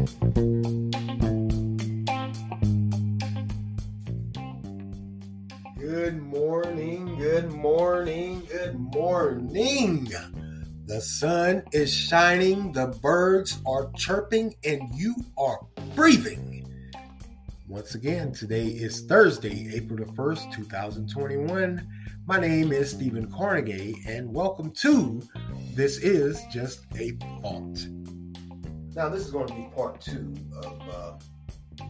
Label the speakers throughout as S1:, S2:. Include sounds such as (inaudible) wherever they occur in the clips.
S1: Good morning, good morning, good morning. The sun is shining, the birds are chirping, and you are breathing. Once again, today is Thursday, April the 1st, 2021. My name is Stephen Carnegie, and welcome to This Is Just a Thought. Now, this is going to be part two of uh,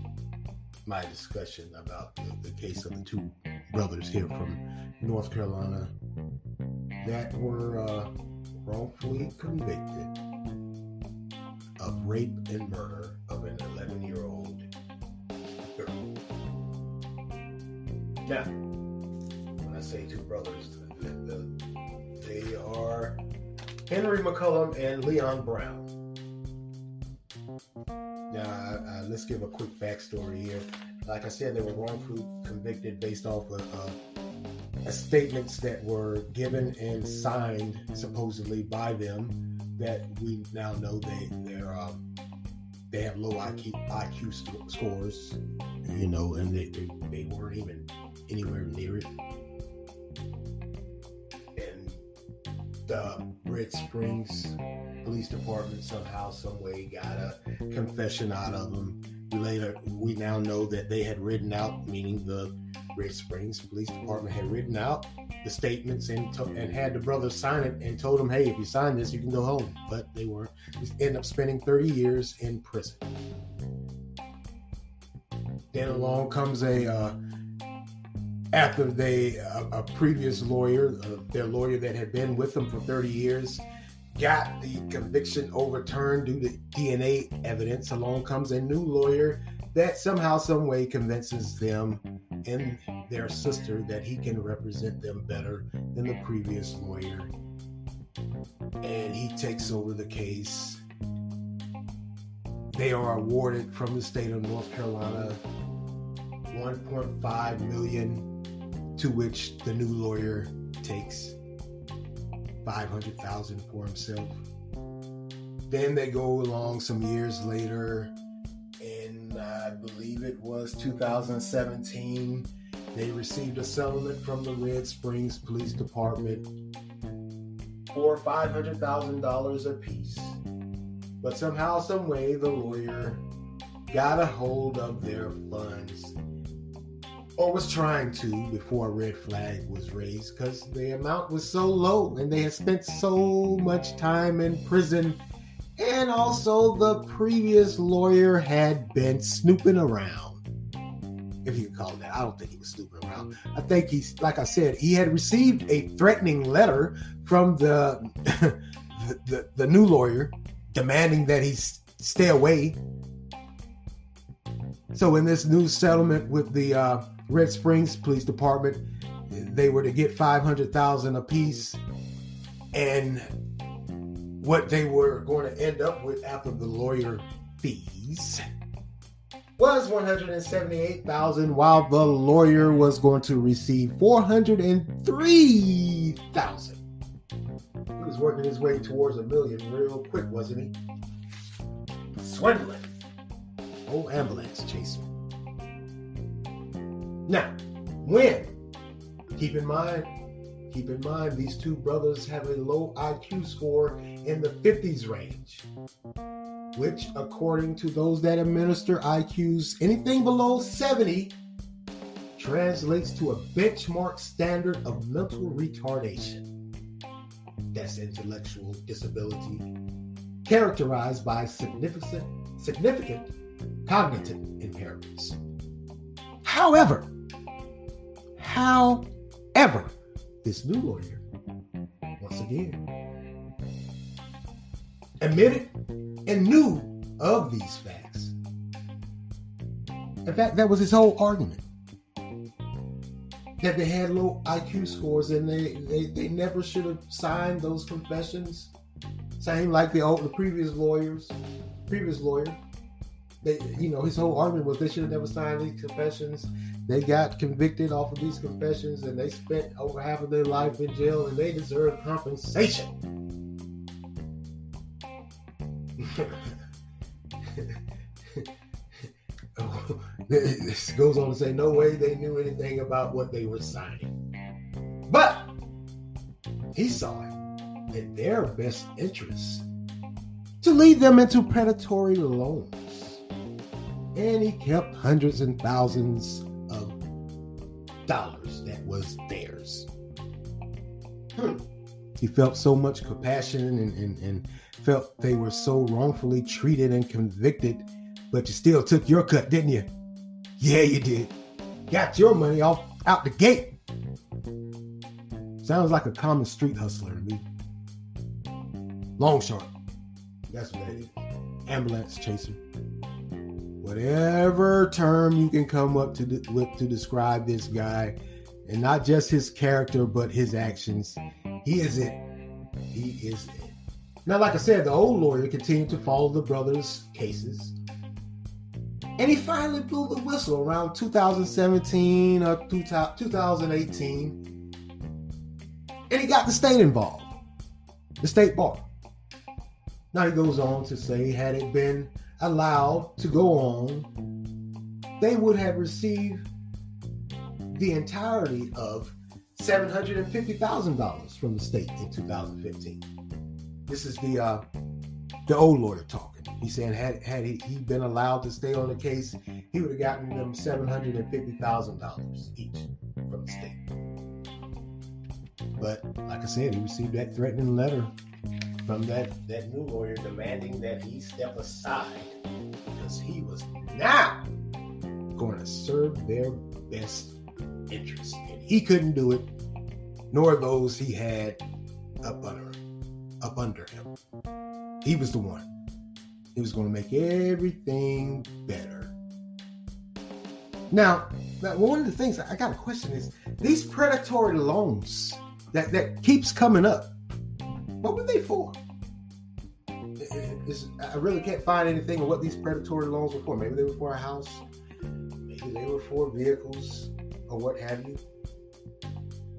S1: my discussion about the, the case of the two brothers here from North Carolina that were uh, wrongfully convicted of rape and murder of an 11 year old girl. Now, when I say two brothers, the, the, they are Henry McCollum and Leon Brown. Now, uh, uh, let's give a quick backstory here. Like I said, they were wrongfully convicted based off of uh, statements that were given and signed supposedly by them that we now know they they're um, they have low IQ IQ scores, you know, and they, they they weren't even anywhere near it. And the Red Springs Police Department somehow, some way got a confession out of them. We later, we now know that they had written out, meaning the Red Springs Police Department had written out the statements and to, and had the brothers sign it and told them, "Hey, if you sign this, you can go home." But they weren't. End up spending 30 years in prison. Then along comes a uh, after they a, a previous lawyer, uh, their lawyer that had been with them for 30 years, got the conviction overturned due to DNA evidence. Along comes a new lawyer that somehow, some way convinces them and their sister that he can represent them better than the previous lawyer. And he takes over the case. They are awarded from the state of North Carolina 1.5 million, to which the new lawyer takes 500,000 for himself. Then they go along some years later, and I believe it was 2017. They received a settlement from the Red Springs Police Department for $500,000 apiece. But somehow, some way, the lawyer got a hold of their funds or was trying to before a red flag was raised because the amount was so low and they had spent so much time in prison. And also, the previous lawyer had been snooping around. If you call that, I don't think he was snooping around. I think he's, like I said, he had received a threatening letter from the the, (laughs) the, the new lawyer demanding that he stay away. So, in this new settlement with the uh, Red Springs Police Department. They were to get 500,000 apiece and what they were going to end up with after the lawyer fees was 178,000 while the lawyer was going to receive 403,000. He was working his way towards a million real quick, wasn't he? Swindling. Oh, ambulance chasing. Now, when, keep in mind, keep in mind, these two brothers have a low IQ score in the 50s range, which, according to those that administer IQs, anything below 70 translates to a benchmark standard of mental retardation. That's intellectual disability, characterized by significant, significant cognitive impairments. However, However, this new lawyer, once again, admitted and knew of these facts. In fact, that was his whole argument. That they had low IQ scores and they, they, they never should have signed those confessions. Same like the old, the previous lawyers, previous lawyer. They, you know, his whole argument was they should have never signed these confessions they got convicted off of these confessions and they spent over half of their life in jail and they deserve compensation. This goes on to say, no way they knew anything about what they were signing. But he saw it in their best interest to lead them into predatory loans. And he kept hundreds and thousands was theirs. Hmm. He felt so much compassion and, and, and felt they were so wrongfully treated and convicted, but you still took your cut, didn't you? Yeah, you did. Got your money off out the gate. Sounds like a common street hustler to me. Long short. That's what it is. Ambulance chaser. Whatever term you can come up to de- with to describe this guy, and not just his character, but his actions, he is it. He is it. Now, like I said, the old lawyer continued to follow the brothers' cases. And he finally blew the whistle around 2017 or 2018. And he got the state involved, the state bar. Now he goes on to say, had it been allowed to go on, they would have received the entirety of $750,000 from the state in 2015. This is the uh, the old lawyer talking. He's saying had had he, he been allowed to stay on the case, he would have gotten them seven hundred and fifty thousand dollars each from the state. But like I said, he received that threatening letter from that that new lawyer demanding that he step aside because he was now going to serve their best interest, and he couldn't do it, nor those he had up under up under him. He was the one. He was going to make everything better. Now, now, one of the things I got a question is these predatory loans that, that keeps coming up. What were they for? It's, I really can't find anything of what these predatory loans were for. Maybe they were for a house, maybe they were for vehicles or what have you.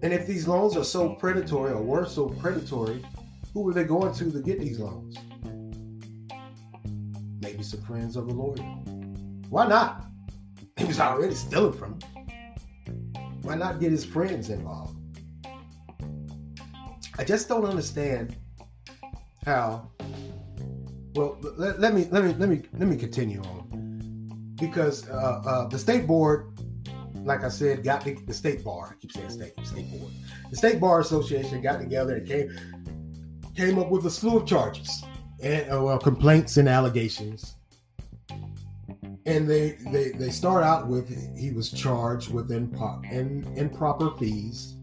S1: And if these loans are so predatory or were so predatory, who were they going to to get these loans? Maybe some friends of the lawyer. Why not? He was already stealing from him. Why not get his friends involved? I just don't understand how. Well, let, let me let me let me let me continue on because uh, uh, the state board, like I said, got the, the state bar. I keep saying state state board. The state bar association got together and came came up with a slew of charges and uh, well, complaints and allegations. And they, they they start out with he was charged with impo- in, improper fees,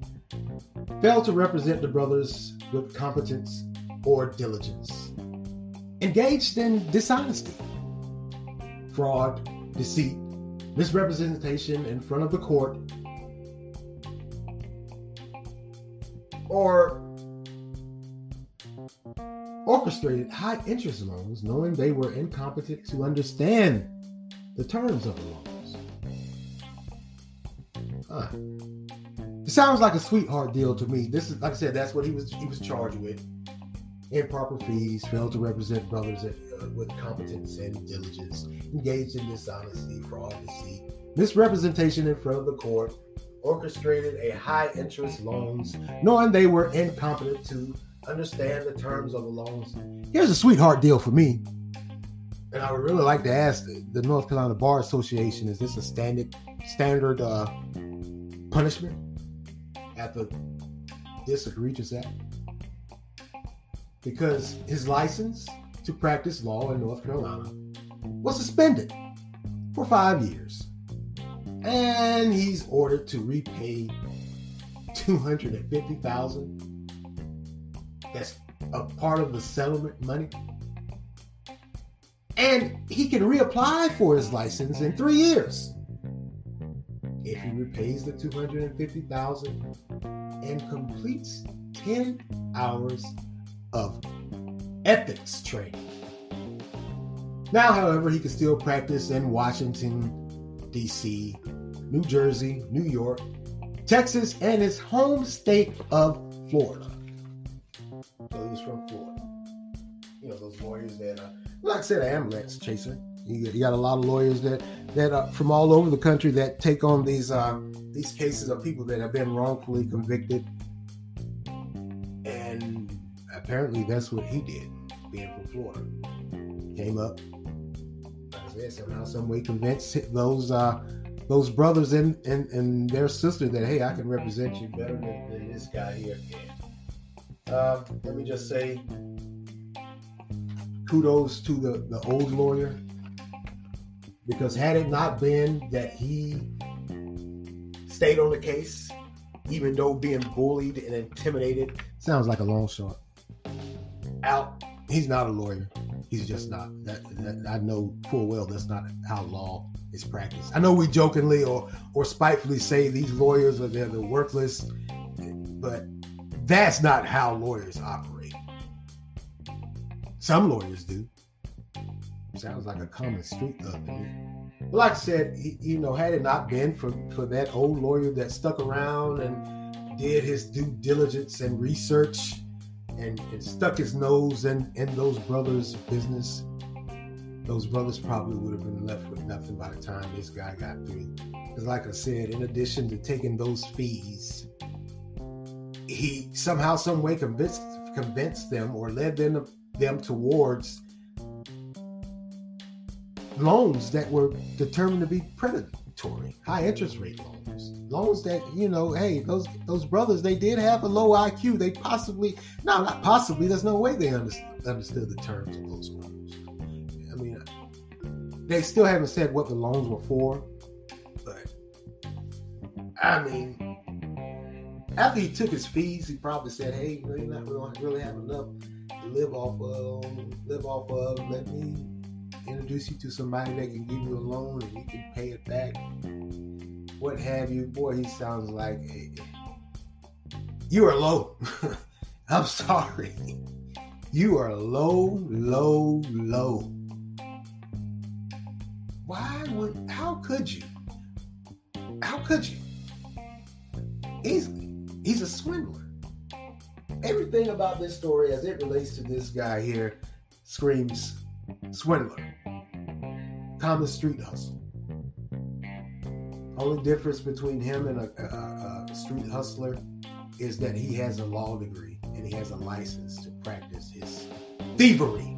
S1: failed to represent the brothers with competence or diligence, engaged in dishonesty, fraud, deceit, misrepresentation in front of the court, or orchestrated high interest loans knowing they were incompetent to understand the terms of the loans. Huh. It sounds like a sweetheart deal to me. This is like I said, that's what he was he was charged with. Improper fees, failed to represent brothers at, uh, with competence and diligence, engaged in dishonesty, fraud, deceit, misrepresentation in front of the court, orchestrated a high interest loans, knowing they were incompetent to understand the terms of the loans. Here's a sweetheart deal for me. And I would really like to ask the, the North Carolina Bar Association: Is this a standard standard uh, punishment after this egregious act? Because his license to practice law in North Carolina was suspended for five years, and he's ordered to repay two hundred and fifty thousand that's a part of the settlement money. And he can reapply for his license in three years if he repays the 250000 and completes 10 hours of ethics training. Now, however, he can still practice in Washington, D.C., New Jersey, New York, Texas, and his home state of Florida He's from Florida. You know, those lawyers that, uh, like I said, an ambulance chaser. You got, you got a lot of lawyers that that are from all over the country that take on these uh, these cases of people that have been wrongfully convicted, and apparently that's what he did, being from Florida. Came up, like I said, somehow, some way convinced those uh, those brothers and, and and their sister that hey, I can represent you better than, than this guy here can. Uh, let me just say, kudos to the the old lawyer because had it not been that he stayed on the case, even though being bullied and intimidated, sounds like a long shot. Out, he's not a lawyer. He's just not. That, that I know full well that's not how law is practiced. I know we jokingly or or spitefully say these lawyers are they're, worthless, but that's not how lawyers operate. Some lawyers do. Sounds like a common street thug to me. Like I said, he, you know, had it not been for for that old lawyer that stuck around and did his due diligence and research and, and stuck his nose in, in those brothers' business, those brothers probably would have been left with nothing by the time this guy got through. Because, like I said, in addition to taking those fees, he somehow, some way convinced convinced them or led them them towards loans that were determined to be predatory, high interest rate loans, loans that you know, hey, those those brothers they did have a low IQ. They possibly, no, not possibly. There's no way they understood, the terms of those loans. I mean, they still haven't said what the loans were for, but I mean. After he took his fees, he probably said, "Hey, you not really have enough to live off of. Live off of. Let me introduce you to somebody that can give you a loan and you can pay it back, what have you. Boy, he sounds like a, you are low. (laughs) I'm sorry. You are low, low, low. Why would, how could you? How could you? Easily. he's a swindler. Everything about this story as it relates to this guy here screams swindler common street hustle. Only difference between him and a, a, a, street hustler is that he has a law degree and he has a license to practice his thievery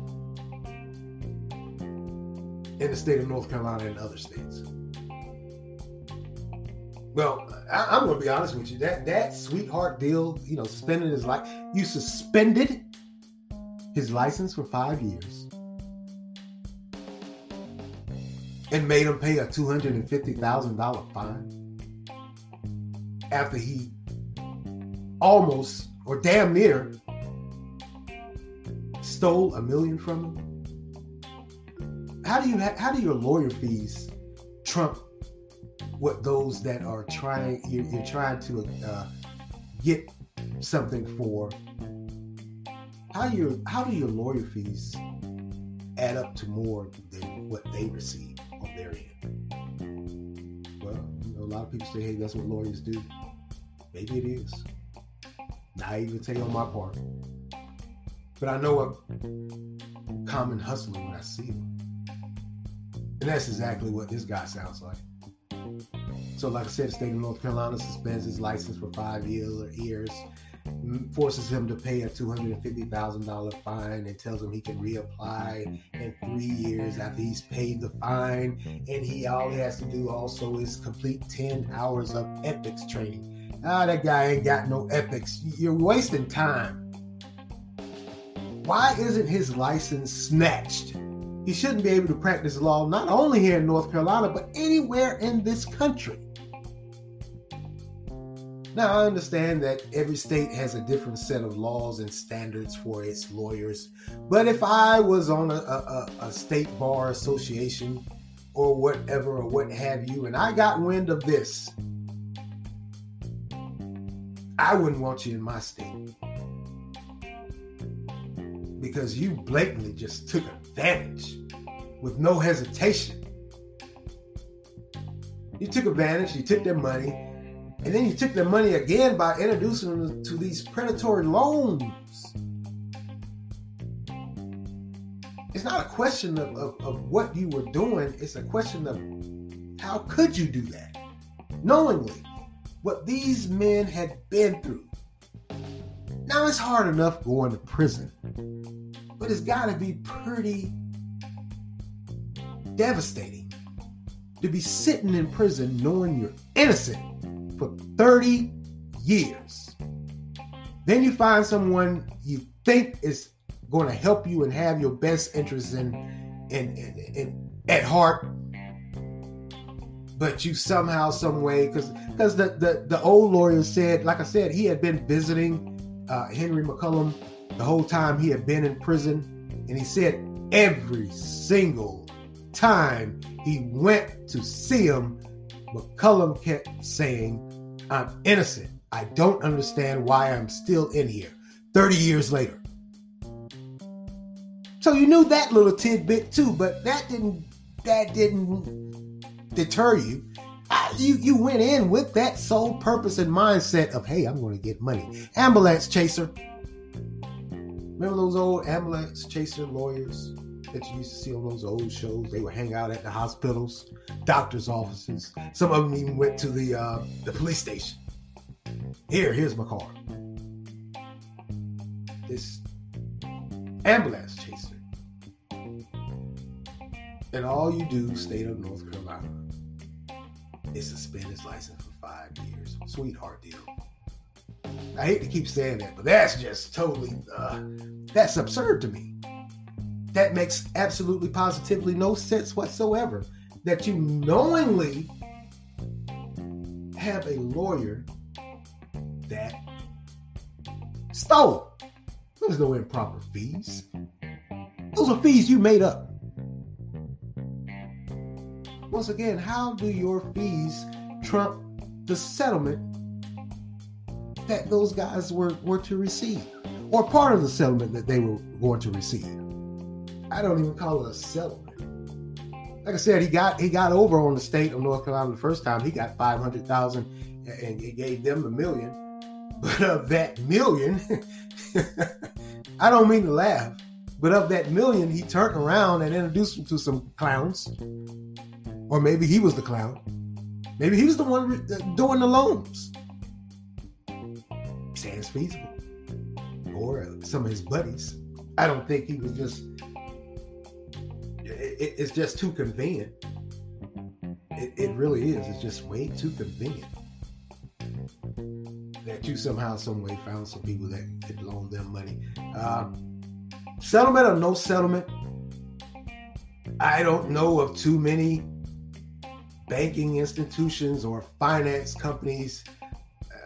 S1: in the state of North Carolina and other states. Well, I, am going to be honest with you. That that sweetheart deal, you know, suspended his life. You suspended his license for five years and made him pay a $250,000 fine after he almost or damn near stole a million from him? How do you ha- how do your lawyer fees trump what those that are trying you're, you're trying to uh, get something for? How your how do your lawyer fees add up to more than what they receive? On their end. Well, you know, a lot of people say, hey, that's what lawyers do. Maybe it is. Naivete on my part. But I know a common hustler when I see him. And that's exactly what this guy sounds like. So, like I said, the state of North Carolina suspends his license for five years forces him to pay a $250,000 fine and tells him he can reapply in three years after he's paid the fine. And he all he has to do also is complete 10 hours of ethics training. Ah, that guy ain't got no ethics. You're wasting time. Why isn't his license snatched? He shouldn't be able to practice law not only here in North Carolina, but anywhere in this country. Now, I understand that every state has a different set of laws and standards for its lawyers, but if I was on a, a, a, state bar association or whatever or what have you, and I got wind of this, I wouldn't want you in my state because you blatantly just took advantage with no hesitation. You took advantage, you took their money and then you took their money again by introducing them to these predatory loans. it's not a question of, of, of what you were doing, it's a question of how could you do that? Knowingly what these men had been through. Now it's hard enough going to prison, but it's got to be pretty devastating to be sitting in prison knowing you're innocent 30 years. Then you find someone you think is going to help you and have your best interests in, in, in, in at heart but you somehow some way because because the, the the old lawyer said like i said he had been visiting uh, henry McCollum the whole time he had been in prison and he said every single time he went to see him McCollum kept saying i'm innocent i don't understand why i'm still in here 30 years later so you knew that little tidbit too but that didn't that didn't deter you. You you went in with that sole purpose and mindset of, hey, I'm going to get money. Ambulance chaser. Remember those old ambulance chaser lawyers that you used to see on those old shows? They would hang out at the hospitals, doctors' offices. Some of them even went to the uh, the police station. Here, here's my card. This ambulance chaser. And all you do, state of North Carolina is suspend his license for five years. Sweetheart deal. I hate to keep saying that, but that's just totally uh, that's absurd to me. That makes absolutely positively no sense whatsoever. That you knowingly have a lawyer that stole. There's no improper fees. Those are fees you made up once again, how do your fees trump the settlement that those guys were, were to receive? Or part of the settlement that they were going to receive? I don't even call it a settlement. Like I said, he got he got over on the state of North Carolina the first time. He got five hundred thousand, and he gave them a million. But of that million, (laughs) I don't mean to laugh, but of that million, he turned around and introduced them to some clowns or maybe he was the clown. Maybe he was the one doing the loans. Sounds feasible. Or some of his buddies. I don't think he was just. It, it's just too convenient. It, it really is. It's just way too convenient that you somehow, some way, found some people that could loan them money. Uh, settlement or no settlement, I don't know of too many banking institutions or finance companies.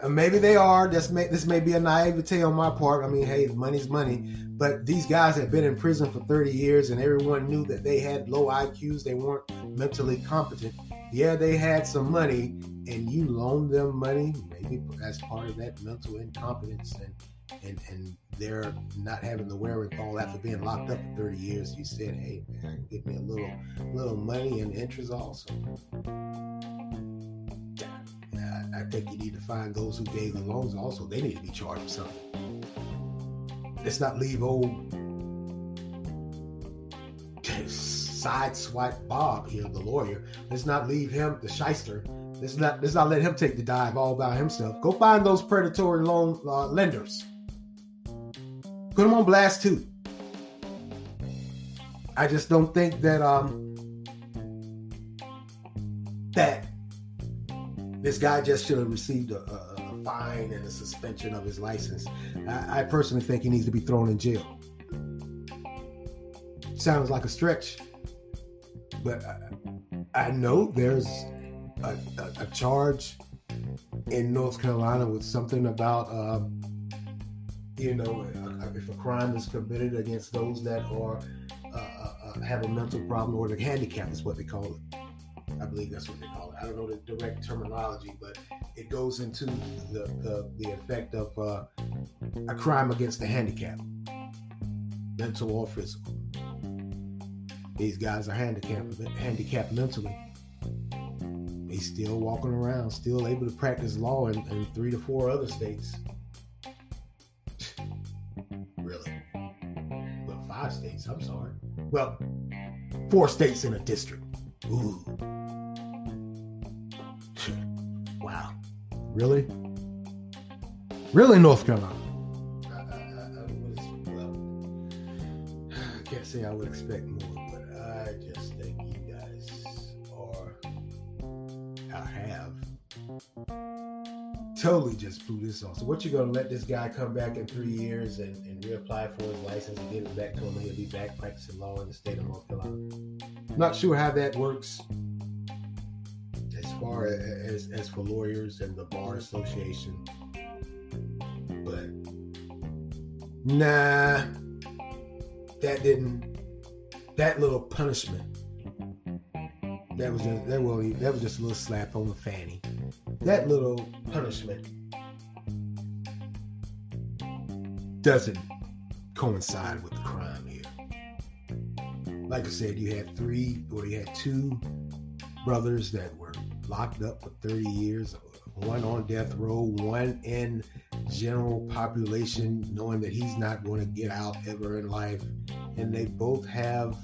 S1: Uh, maybe they are. This may this may be a naivete on my part. I mean, hey, money's money. But these guys have been in prison for 30 years, and everyone knew that they had low IQs. They weren't mentally competent. Yeah, they had some money, and you loaned them money, maybe as part of that mental incompetence and and and they're not having the wherewithal after being locked up for 30 years, you said, hey man, give me a little little money and interest also. I, think you need to find those who gave the loans also. They need to be charged with something. Let's not leave old (laughs) sideswipe Bob here, the lawyer. Let's not leave him, the shyster. Let's not let's not let him take the dive all by himself. Go find those predatory loan uh, lenders Put them on blast too. I just don't think that um this guy just should have received a, a, a fine and a suspension of his license. I, I, personally think he needs to be thrown in jail. Sounds like a stretch, but I, I know there's a, a, charge in North Carolina with something about. Um, you know, if a crime is committed against those that are uh, uh, uh, have a mental problem or the handicap is what they call it. I believe that's what they call it. I don't know the direct terminology, but it goes into the the, the effect of uh, a crime against the handicap, mental or physical. These guys are handicapped, handicapped mentally. He's still walking around, still able to practice law in, in three to four other states. (laughs) Really? Well, five states, I'm sorry. Well, four states in a district. Ooh. Really? Really, North Carolina? I, (sighs) I, can't say I would expect more, but I just think you guys are, I have totally just blew this off. So what you gonna let this guy come back in three years and, and reapply for his license and get it back to him? He'll be back practicing law in the state of North Carolina. Not sure how that works far as as for lawyers and the bar association, but nah, that didn't. That little punishment. That was that was that was just a little slap on the fanny that little punishment doesn't coincide with the crime here. Like I said, you had three or you had two brothers that were locked up for 30 years, one on death row, one in general population, knowing that he's not going to get out ever in life. And they both have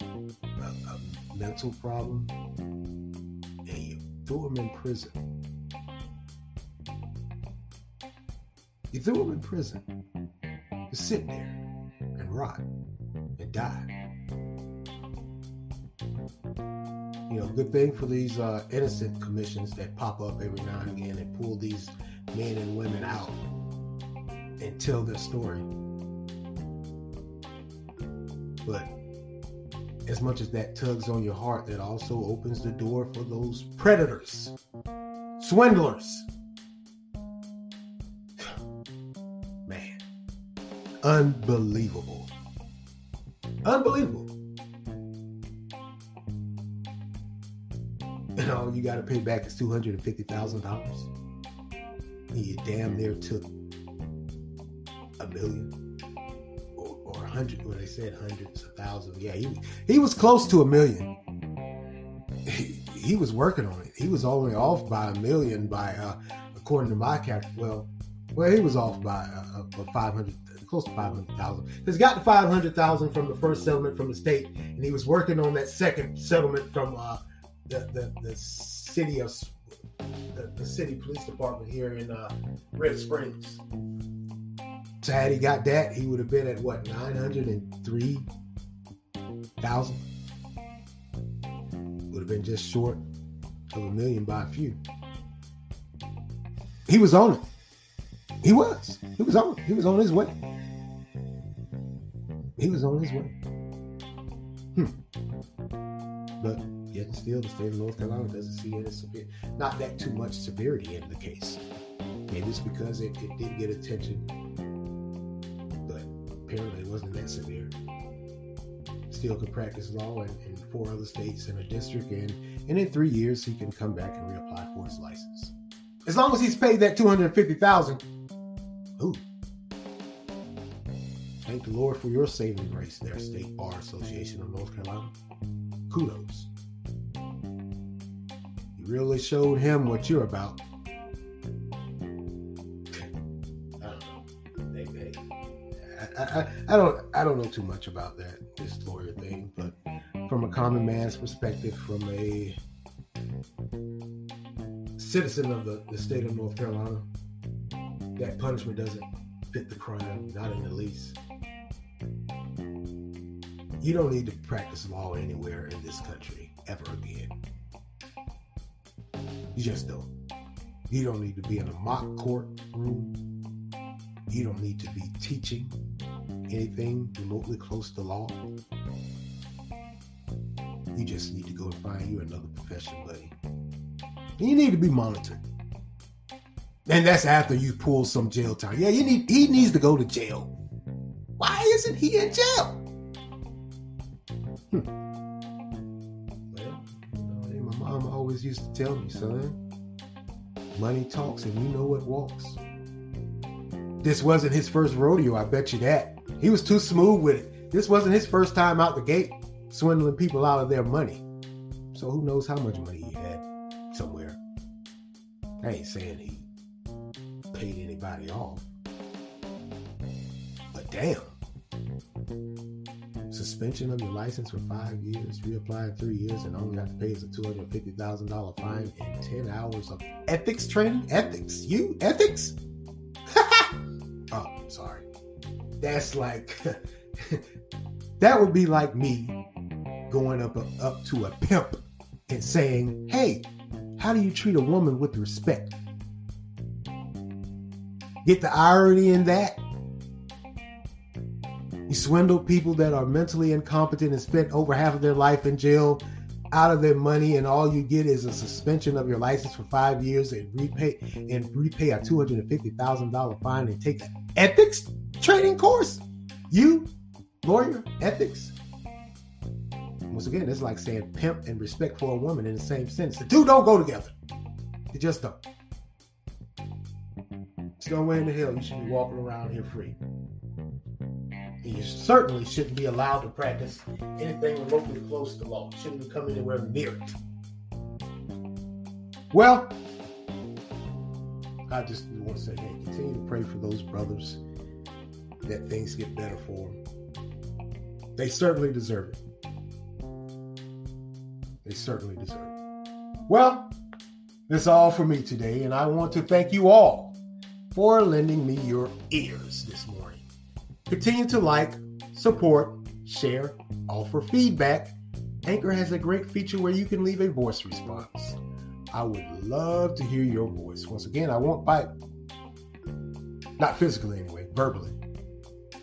S1: a, a mental problem. And you threw them in prison You threw him in prison to sit there and rot and die. You know, good thing for these uh, innocent commissions that pop up every now and again and pull these men and women out and tell their story. But as much as that tugs on your heart, that also opens the door for those predators, swindlers, (sighs) Man, unbelievable. Unbelievable. And all you got to pay back is two hundred and fifty thousand dollars. You damn near took a million or, or a hundred. What they said, hundreds of thousands. Yeah, he he was close to a million. He, he was working on it. He was only off by a million by uh, according to my count. Well, well, he was off by uh, uh, five hundred close to 500,000. He's got the 500,000 from the first settlement from the state, and he was working on that second settlement from uh, the, the, the city of the, the, city police department here in uh, Red Springs. So had he got that, he would have been at what 903,000. Would have been just short of a million by a few. He was on it. He was. He was on. He was on his way. He was on his way. Hmm. But yet still, the state of North Carolina doesn't see any severe, not that too much severity in the case. Maybe it's because it, it did get attention, but apparently it wasn't that severe. Still could practice law in, in four other states and a district, and, and in three years he can come back and reapply for his license. As long as he's paid that two hundred fifty thousand. Ooh, Thank the Lord for your saving grace there, State Bar Association of North Carolina. Kudos. Really showed him what you're about. I don't know. I, I, I, don't I don't know too much about that this lawyer thing, but from a common man's perspective, from a citizen of the, the state of North Carolina, that punishment doesn't fit the crime, not in the least you don't need to practice law anywhere in this country ever again. You just don't. You don't need to be in a mock courtroom. You don't need to be teaching anything remotely close to law. You just need to go and find you another profession, buddy. And you need to be monitored. And that's after you pull some jail time. Yeah, you need he needs to go to jail. Why isn't he in jail? Hmm. Used to tell me, son, money talks and you know what walks. This wasn't his first rodeo, I bet you that. He was too smooth with it. This wasn't his first time out the gate swindling people out of their money. So who knows how much money he had somewhere. I ain't saying he paid anybody off. But damn suspension of your license for five years, reapply in three years, and all you have to pay is a $250,000 fine and 10 hours of ethics training? Ethics? You? Ethics? (laughs) oh, sorry. That's like, (laughs) that would be like me going up, up to a pimp and saying, hey, how do you treat a woman with respect? Get the irony in that? You swindle people that are mentally incompetent and spent over half of their life in jail out of their money, and all you get is a suspension of your license for five years and repay and repay a two hundred and fifty thousand dollar fine and take an ethics training course. You, lawyer, ethics. Once again, it's like saying pimp and respect for a woman in the same sentence. The two don't go together. They just don't. It's no way in the hell you should be walking around here free. You certainly shouldn't be allowed to practice anything remotely close to law. You shouldn't come anywhere near it. Well, I just want to say, hey, continue to pray for those brothers that things get better for them. They certainly deserve it. They certainly deserve it. Well, that's all for me today, and I want to thank you all for lending me your ears this morning. Continue to like, support, share, offer feedback. Anchor has a great feature where you can leave a voice response. I would love to hear your voice. Once again, I won't bite. Not physically, anyway, verbally.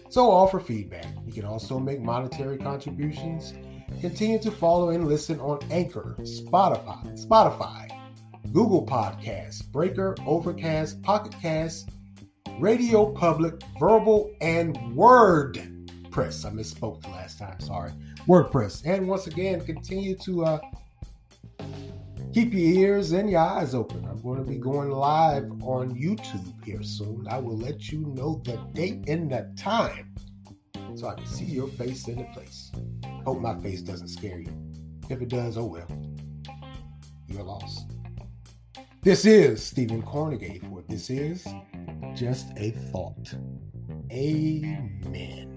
S1: So offer feedback. You can also make monetary contributions. Continue to follow and listen on Anchor, Spotify, Spotify, Google Podcasts, Breaker, Overcast, Pocket Cast, Radio Public, Verbal, and WordPress. I misspoke the last time, sorry. WordPress. And once again, continue to uh, keep your ears and your eyes open. I'm going to be going live on YouTube here soon. I will let you know the date and the time so I can see your face in the place. Hope my face doesn't scare you. If it does, oh well. You're lost. This is Stephen Cornegay for This Is Just a Thought. Amen.